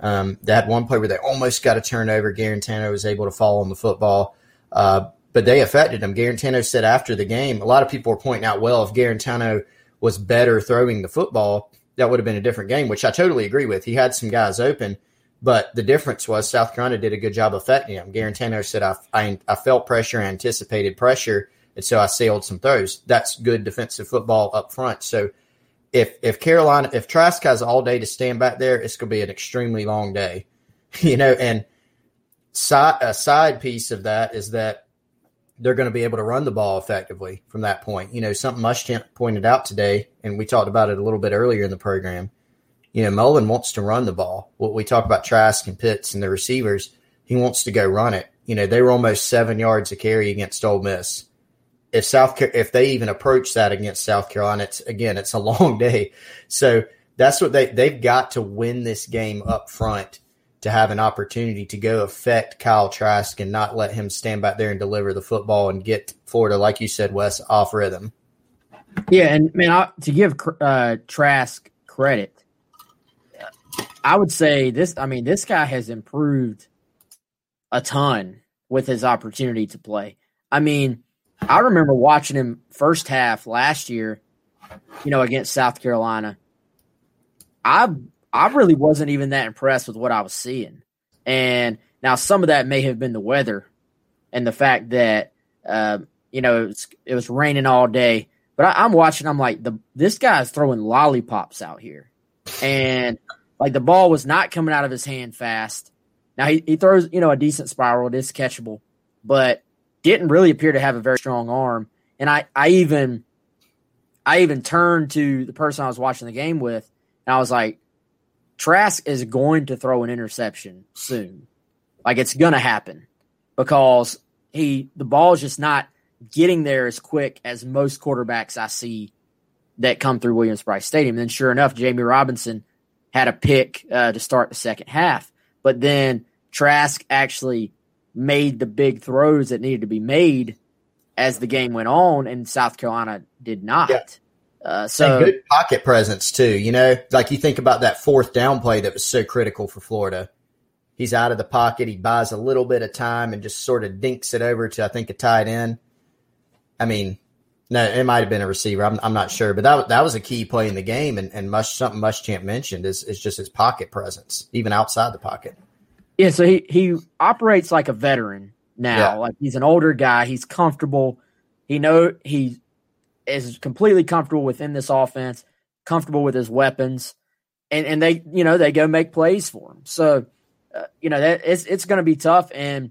Um, they had one play where they almost got a turnover. Guarantano was able to fall on the football, uh, but they affected them. Guarantano said after the game, a lot of people were pointing out, well, if Guarantano was better throwing the football, that would have been a different game, which I totally agree with. He had some guys open, but the difference was South Carolina did a good job of affecting him. Guarantano said, I, I, I felt pressure, anticipated pressure, and so I sailed some throws. That's good defensive football up front. So if if Carolina, if Trask has all day to stand back there, it's going to be an extremely long day, you know. And a side piece of that is that they're going to be able to run the ball effectively from that point. You know, something Muschamp pointed out today, and we talked about it a little bit earlier in the program. You know, Mullen wants to run the ball. What we talk about Trask and Pitts and the receivers, he wants to go run it. You know, they were almost seven yards a carry against Ole Miss. If South, if they even approach that against South Carolina, it's again, it's a long day. So that's what they they've got to win this game up front to have an opportunity to go affect Kyle Trask and not let him stand back there and deliver the football and get Florida, like you said, Wes, off rhythm. Yeah, and man, I, to give uh, Trask credit, I would say this. I mean, this guy has improved a ton with his opportunity to play. I mean, I remember watching him first half last year, you know, against South Carolina. I I really wasn't even that impressed with what I was seeing. And now some of that may have been the weather and the fact that uh, you know it was, it was raining all day. But I, am watching. I'm like, the this guy's throwing lollipops out here, and like the ball was not coming out of his hand fast. Now he, he throws you know a decent spiral. It is catchable, but didn't really appear to have a very strong arm. And I I even I even turned to the person I was watching the game with, and I was like, Trask is going to throw an interception soon. Like it's to happen because he the ball is just not getting there as quick as most quarterbacks I see that come through Williams-Brice Stadium. And then sure enough, Jamie Robinson had a pick uh, to start the second half, but then Trask actually made the big throws that needed to be made as the game went on, and South Carolina did not. Yeah. Uh, so and good pocket presence too. You know, like you think about that fourth down play that was so critical for Florida. He's out of the pocket. He buys a little bit of time and just sort of dinks it over to I think a tight end. I mean, no, it might have been a receiver. I'm, I'm not sure, but that that was a key play in the game, and and Mush, something Muschamp mentioned is is just his pocket presence, even outside the pocket. Yeah, so he he operates like a veteran now. Yeah. Like he's an older guy. He's comfortable. He know he is completely comfortable within this offense, comfortable with his weapons, and and they you know they go make plays for him. So uh, you know that it's it's going to be tough, and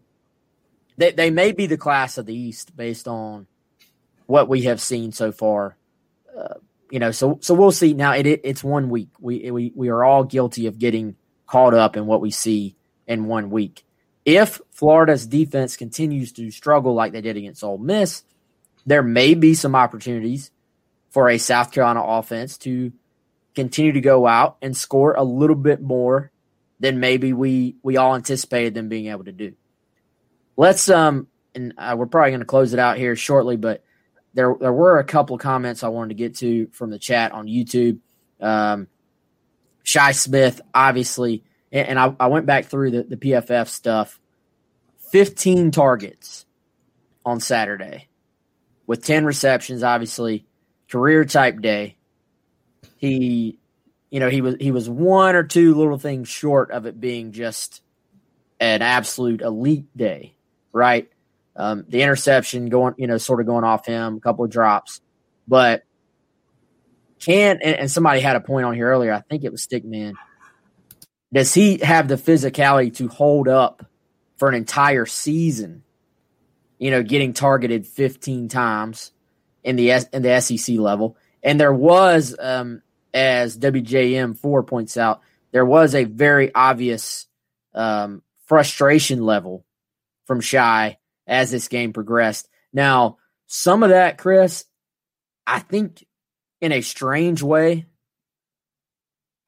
they they may be the class of the East based on what we have seen so far. Uh, you know, so so we'll see. Now it, it it's one week. We we we are all guilty of getting caught up in what we see in one week. If Florida's defense continues to struggle like they did against Ole Miss, there may be some opportunities for a South Carolina offense to continue to go out and score a little bit more than maybe we we all anticipated them being able to do. Let's um and uh, we're probably going to close it out here shortly, but there there were a couple of comments I wanted to get to from the chat on YouTube. Um, Shi Smith, obviously, and, and I, I, went back through the, the PFF stuff. Fifteen targets on Saturday, with ten receptions. Obviously, career type day. He, you know, he was he was one or two little things short of it being just an absolute elite day, right? Um, the interception going, you know, sort of going off him, a couple of drops, but can and, and somebody had a point on here earlier. I think it was Stickman. Does he have the physicality to hold up for an entire season? You know, getting targeted 15 times in the in the SEC level, and there was, um, as WJM four points out, there was a very obvious um, frustration level from Shi as this game progressed. Now, some of that, Chris, I think in a strange way,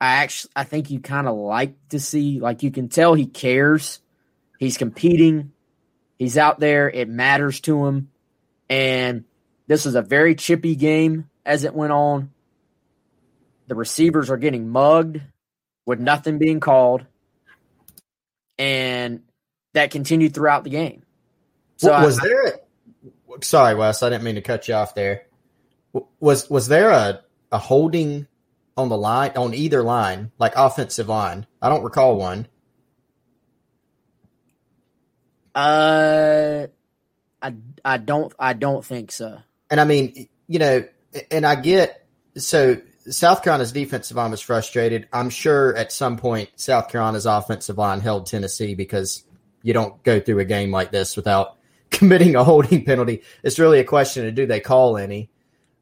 I actually I think you kind of like to see like you can tell he cares. He's competing. He's out there. It matters to him. And this was a very chippy game as it went on. The receivers are getting mugged with nothing being called. And that continued throughout the game. So was I, there? A, sorry, Wes, I didn't mean to cut you off there. Was was there a a holding on the line on either line, like offensive line? I don't recall one. Uh, I I don't I don't think so. And I mean, you know, and I get so South Carolina's defensive line was frustrated. I'm sure at some point South Carolina's offensive line held Tennessee because you don't go through a game like this without committing a holding penalty. It's really a question of do they call any?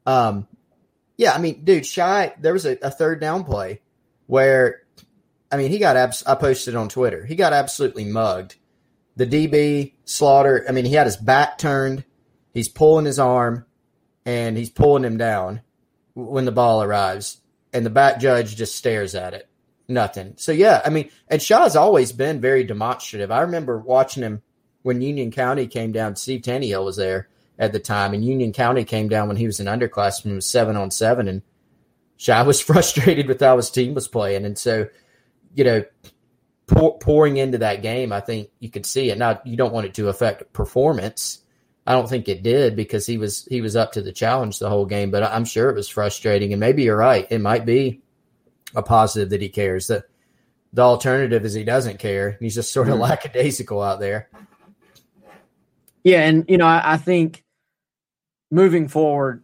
Um, yeah, I mean, dude, Shi, there was a, a third down play where, I mean, he got, abs- I posted on Twitter, he got absolutely mugged. The DB, Slaughter, I mean, he had his back turned, he's pulling his arm, and he's pulling him down when the ball arrives, and the back judge just stares at it. Nothing. So, yeah, I mean, and Shi's always been very demonstrative. I remember watching him when Union County came down, Steve Taneyhill was there at the time, and Union County came down when he was an underclassman, was seven on seven, and Shi was frustrated with how his team was playing, and so you know, pour, pouring into that game, I think you could see it. Now you don't want it to affect performance. I don't think it did because he was he was up to the challenge the whole game, but I'm sure it was frustrating. And maybe you're right; it might be a positive that he cares. That the alternative is he doesn't care. He's just sort of mm-hmm. lackadaisical out there. Yeah, and you know, I, I think moving forward,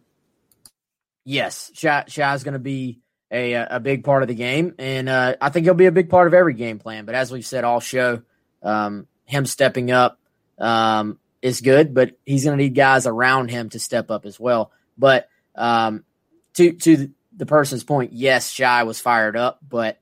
yes, Shi, is going to be a a big part of the game, and uh, I think he'll be a big part of every game plan. But as we've said all show, um, him stepping up um, is good, but he's going to need guys around him to step up as well. But um, to to the person's point, yes, Shi was fired up, but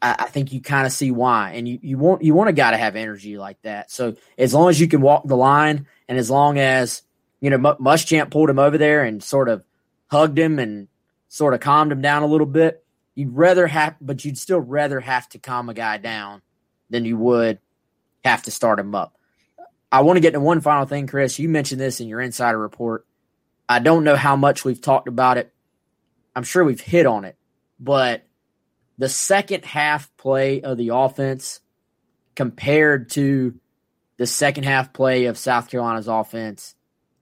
I, I think you kind of see why. And you, you want you want a guy to have energy like that. So as long as you can walk the line, and as long as you know Muschamp pulled him over there and sort of hugged him and sort of calmed him down a little bit, you'd rather have, but you'd still rather have to calm a guy down than you would have to start him up. I want to get to one final thing, Chris. You mentioned this in your insider report. I don't know how much we've talked about it. I'm sure we've hit on it, but the second half play of the offense compared to the second half play of South Carolina's offense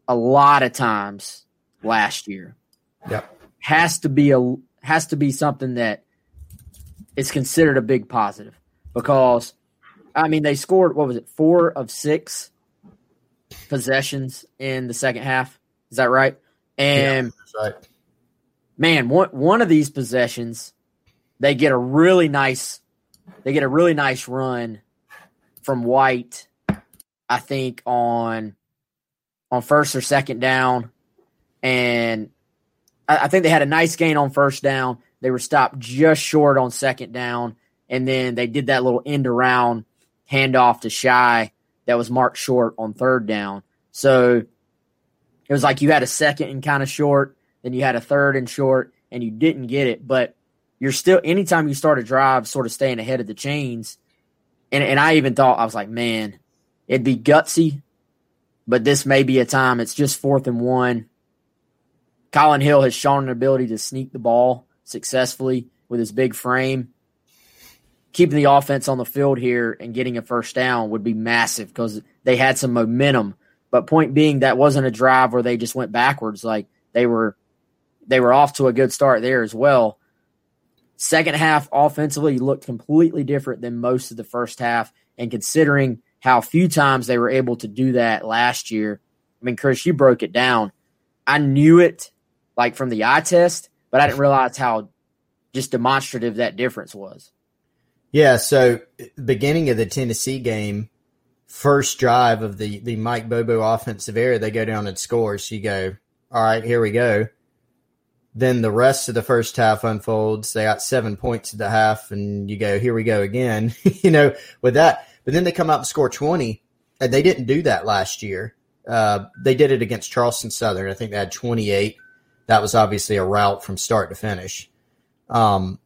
a lot of times last year. Yep. Has to be a has to be something that is considered a big positive because I mean they scored what was it 4 of 6 possessions in the second half. Is that right? And yeah, right. Man, one one of these possessions they get a really nice they get a really nice run from White, I think on on first or second down, and I, I think they had a nice gain on first down. They were stopped just short on second down, and then they did that little end around handoff to Shi that was marked short on third down. So it was like you had a second and kind of short, then you had a third and short, and you didn't get it. But you're still anytime you start a drive, sort of staying ahead of the chains. And and I even thought I was like, man, it'd be gutsy, but this may be a time. It's just fourth and one. Collin Hill has shown an ability to sneak the ball successfully with his big frame. Keeping the offense on the field here and getting a first down would be massive because they had some momentum. But point being, that wasn't a drive where they just went backwards. Like they were, they were off to a good start there as well. Second half offensively looked completely different than most of the first half. And considering how few times they were able to do that last year, I mean, Chris, you broke it down. I knew it like from the eye test, but I didn't realize how just demonstrative that difference was. Yeah. So, beginning of the Tennessee game, first drive of the, the Mike Bobo offensive era, they go down and score. So you go, all right, here we go. Then the rest of the first half unfolds. They got seven points at the half, and you go, here we go again, you know, with that. But then they come out and score 20, and they didn't do that last year. Uh, they did it against Charleston Southern. I think they had 28 that was obviously a rout from start to finish. Um,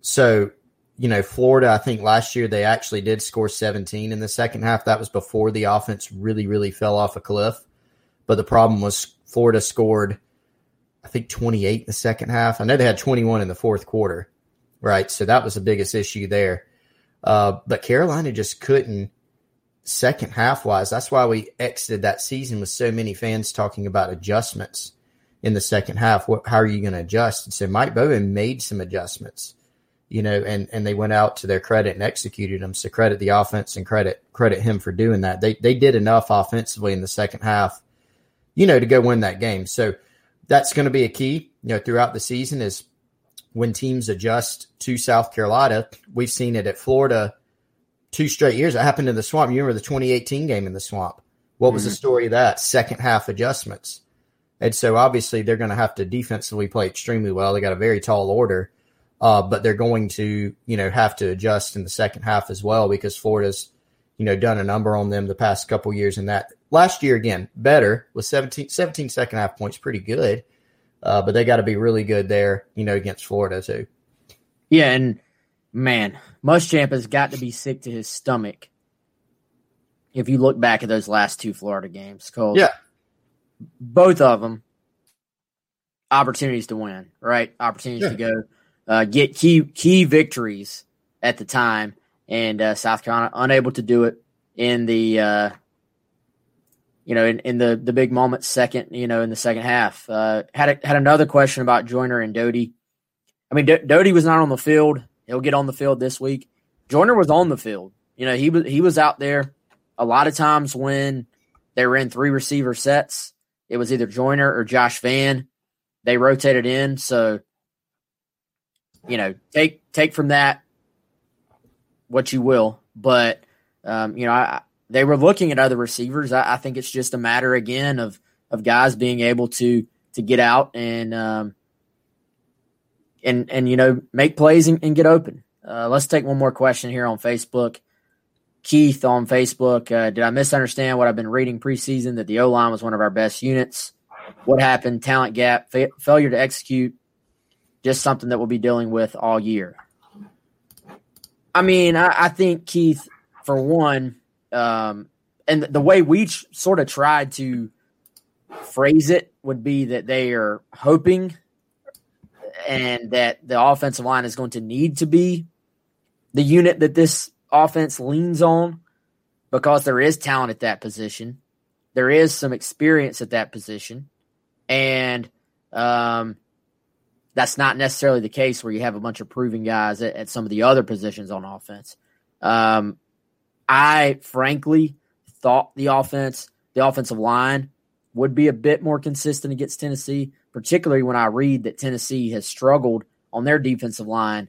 so, you know, Florida, I think last year they actually did score 17 in the second half. That was before the offense really, really fell off a cliff. But the problem was Florida scored, I think, 28 in the second half. I know they had 21 in the fourth quarter, right? So that was the biggest issue there. Uh, but Carolina just couldn't second half wise. That's why we exited that season with so many fans talking about adjustments in the second half. What, how are you going to adjust? And so Mike Bobo made some adjustments, you know, and, and they went out to their credit and executed them. So credit the offense and credit, credit him for doing that. They, they did enough offensively in the second half, you know, to go win that game. So that's going to be a key, you know, throughout the season is when teams adjust to South Carolina. We've seen it at Florida two straight years. It happened in the swamp. You remember the 2018 game in the swamp. What was mm-hmm. the story of that? Second half adjustments and so obviously they're going to have to defensively play extremely well. They got a very tall order, uh, but they're going to, you know, have to adjust in the second half as well because Florida's, you know, done a number on them the past couple years in that. Last year, again, better with 17, 17 second half points, pretty good. Uh, but they got to be really good there, you know, against Florida too. Yeah, and man, Muschamp has got to be sick to his stomach if you look back at those last two Florida games. Cause yeah, both of them opportunities to win, right? Opportunities yeah. to go uh, get key key victories at the time, and uh, South Carolina unable to do it in the uh, you know in, in the the big moment, second you know in the second half. Uh, had a, had another question about Joyner and Doty. I mean, D- Doty was not on the field. He'll get on the field this week. Joyner was on the field. You know, he was he was out there a lot of times when they were in three receiver sets it was either Joyner or Josh Vann. They rotated in, so you know, take take from that what you will. But um, you know, I, they were looking at other receivers. I, I, think it's just a matter again of of guys being able to to get out and um, and and you know make plays and, and get open. Uh, let's take one more question here on Facebook. Keith on Facebook. Uh, did I misunderstand what I've been reading preseason that the O line was one of our best units? What happened? Talent gap, fa- failure to execute, just something that we'll be dealing with all year. I mean, I, I think Keith, for one, um, and the way we ch- sort of tried to phrase it would be that they are hoping and that the offensive line is going to need to be the unit that this offense leans on because there is talent at that position. There is some experience at that position. And um, that's not necessarily the case where you have a bunch of proven guys at, at some of the other positions on offense. Um, I frankly thought the offense, the offensive line, would be a bit more consistent against Tennessee, particularly when I read that Tennessee has struggled on their defensive line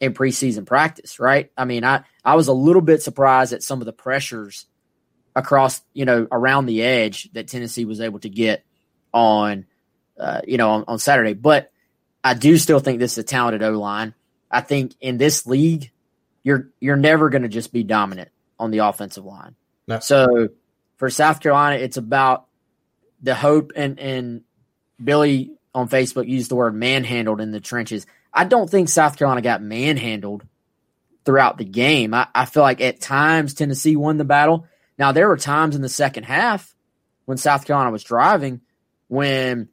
in preseason practice, right? I mean, I, I was a little bit surprised at some of the pressures across, you know, around the edge that Tennessee was able to get on uh, you know, on, on Saturday. But I do still think this is a talented O line. I think in this league, you're you're never going to just be dominant on the offensive line. No. So for South Carolina, it's about the hope and and Billy on Facebook used the word manhandled in the trenches. I don't think South Carolina got manhandled throughout the game. I, I feel like at times Tennessee won the battle. Now there were times in the second half when South Carolina was driving when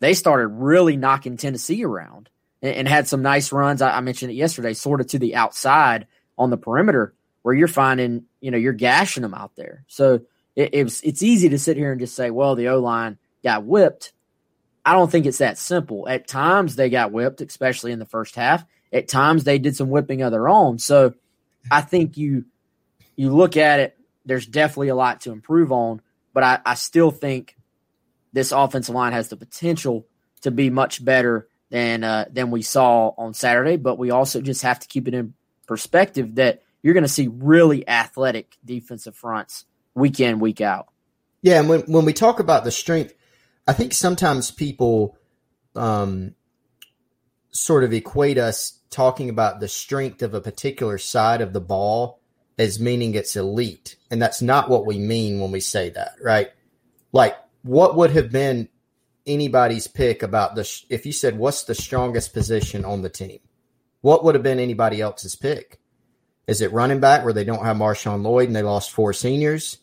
they started really knocking Tennessee around and, and had some nice runs. I, I, mentioned it yesterday, sort of to the outside on the perimeter where you're finding, you know, you're gashing them out there. So it, it was, it's easy to sit here and just say, well, the O line got whipped. I don't think it's that simple. At times they got whipped, especially in the first half. At times they did some whipping of their own. So I think you you look at it, there's definitely a lot to improve on, but I, I still think this offensive line has the potential to be much better than uh, than we saw on Saturday. But we also just have to keep it in perspective that you're going to see really athletic defensive fronts week in week out. Yeah, and when when we talk about the strength, I think sometimes people um, sort of equate us talking about the strength of a particular side of the ball as meaning it's elite, and that's not what we mean when we say that, right? Like what would have been anybody's pick about the if you said what's the strongest position on the team? What would have been anybody else's pick? Is it running back where they don't have Marshawn Lloyd and they lost four seniors?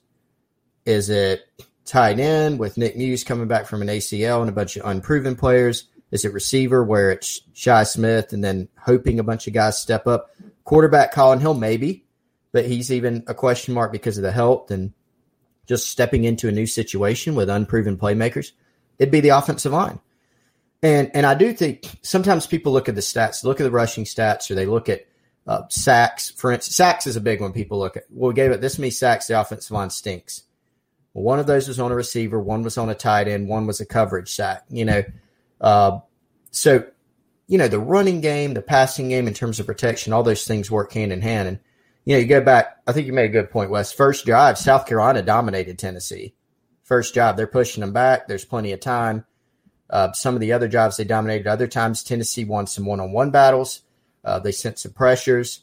Is it tight end with Nick Muse coming back from an ACL and a bunch of unproven players? Is it receiver where it's Shi Smith and then hoping a bunch of guys step up? Quarterback Collin Hill, maybe, but he's even a question mark because of the health and just stepping into a new situation with unproven playmakers, it'd be the offensive line. And and I do think sometimes people look at the stats, look at the rushing stats, or they look at uh, sacks. For instance, sacks is a big one. People look at. Well, we gave it this many sacks. The offensive line stinks. Well, one of those was on a receiver, one was on a tight end, one was a coverage sack. You know, uh, so you know the running game, the passing game in terms of protection, all those things work hand in hand. And you know, you go back. I think you made a good point, Wes. First drive, South Carolina dominated Tennessee. First drive, they're pushing them back. There's plenty of time. Uh, some of the other drives they dominated. Other times, Tennessee won some one-on-one battles. Uh, they sent some pressures.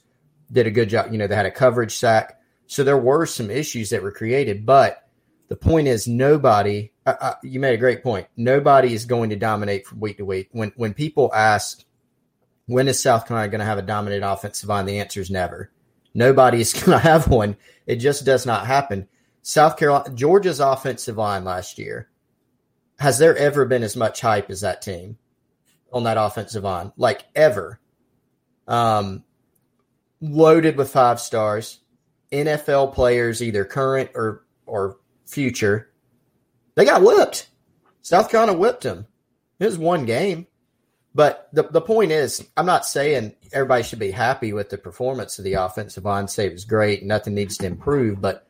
Did a good job. You know, they had a coverage sack. So there were some issues that were created, but the point is, nobody. Uh, uh you made a great point. Nobody is going to dominate from week to week. When when people ask, when is South Carolina going to have a dominant offensive line? The answer is never. Nobody is going to have one. It just does not happen. South Carolina, Georgia's offensive line last year. Has there ever been as much hype as that team on that offensive line? Like ever. Um, loaded with five stars, NFL players, either current or or future. They got whipped. South Carolina whipped them. It was one game. But the, the point is, I'm not saying everybody should be happy with the performance of the offensive line, say it was great, nothing needs to improve. But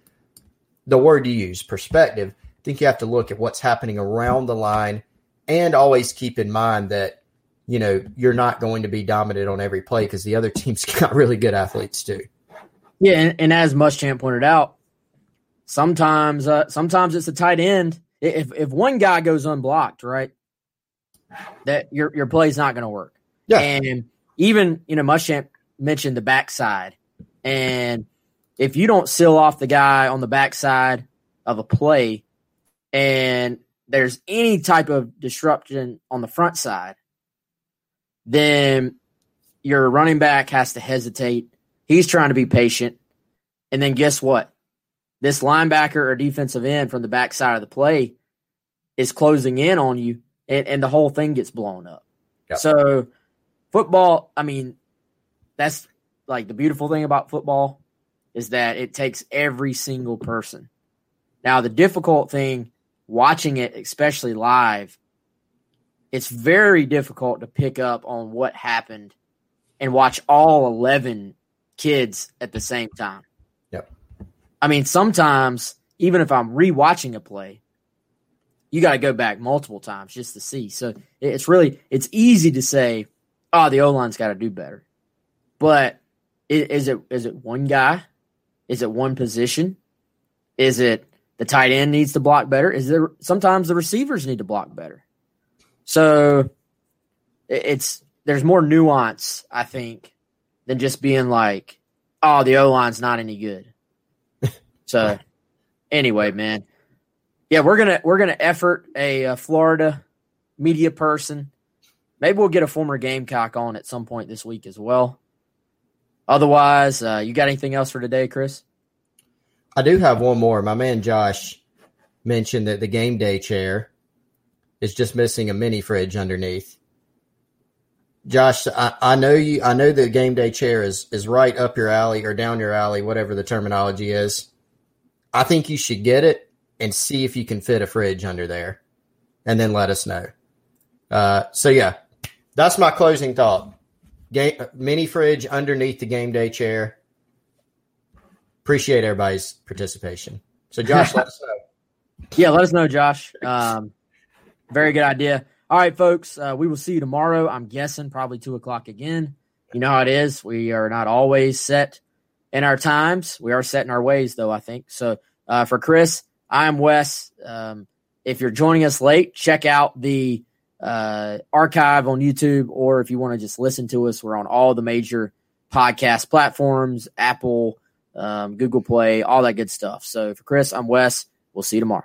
the word you use, perspective, I think you have to look at what's happening around the line and always keep in mind that, you know, you're not going to be dominant on every play because the other team's got really good athletes too. Yeah, and, and as Muschamp pointed out, sometimes uh, sometimes it's a tight end. If if one guy goes unblocked, right, that your your play is not going to work. Yeah. And even you know Muschamp mentioned the backside, and if you don't seal off the guy on the backside of a play, and there's any type of disruption on the front side, then your running back has to hesitate. He's trying to be patient. And then guess what? This linebacker or defensive end from the backside of the play is closing in on you and, and the whole thing gets blown up. Yep. So football, I mean, that's like the beautiful thing about football is that it takes every single person. Now, the difficult thing watching it, especially live, it's very difficult to pick up on what happened and watch all 11 kids at the same time. Yep. I mean, sometimes, even if I'm rewatching a play, you got to go back multiple times just to see. So it's really it's easy to say, oh, the O line's got to do better, but is it is it one guy? Is it one position? Is it the tight end needs to block better? Is there sometimes the receivers need to block better? So it's there's more nuance, I think, than just being like, oh, the O line's not any good. so anyway, man, yeah, we're gonna we're gonna effort a, a Florida media person. Maybe we'll get a former Gamecock on at some point this week as well. Otherwise, uh, you got anything else for today, Chris? I do have one more. My man Josh mentioned that the game day chair is just missing a mini fridge underneath. Josh, I, I know you. I know the game day chair is is right up your alley or down your alley, whatever the terminology is. I think you should get it and see if you can fit a fridge under there, and then let us know. Uh, so yeah, that's my closing thought. Game mini fridge underneath the game day chair. Appreciate everybody's participation. So Josh, let us know. Yeah, let us know, Josh. Um, very good idea. All right, folks. Uh, we will see you tomorrow. I'm guessing probably two o'clock again. You know how it is. We are not always set in our times. We are set in our ways, though. I think so. Uh, for Chris, I'm Wes. Um, if you're joining us late, check out the uh, archive on YouTube, or if you want to just listen to us, we're on all the major podcast platforms: Apple, um, Google Play, all that good stuff. So for Chris, I'm Wes. We'll see you tomorrow.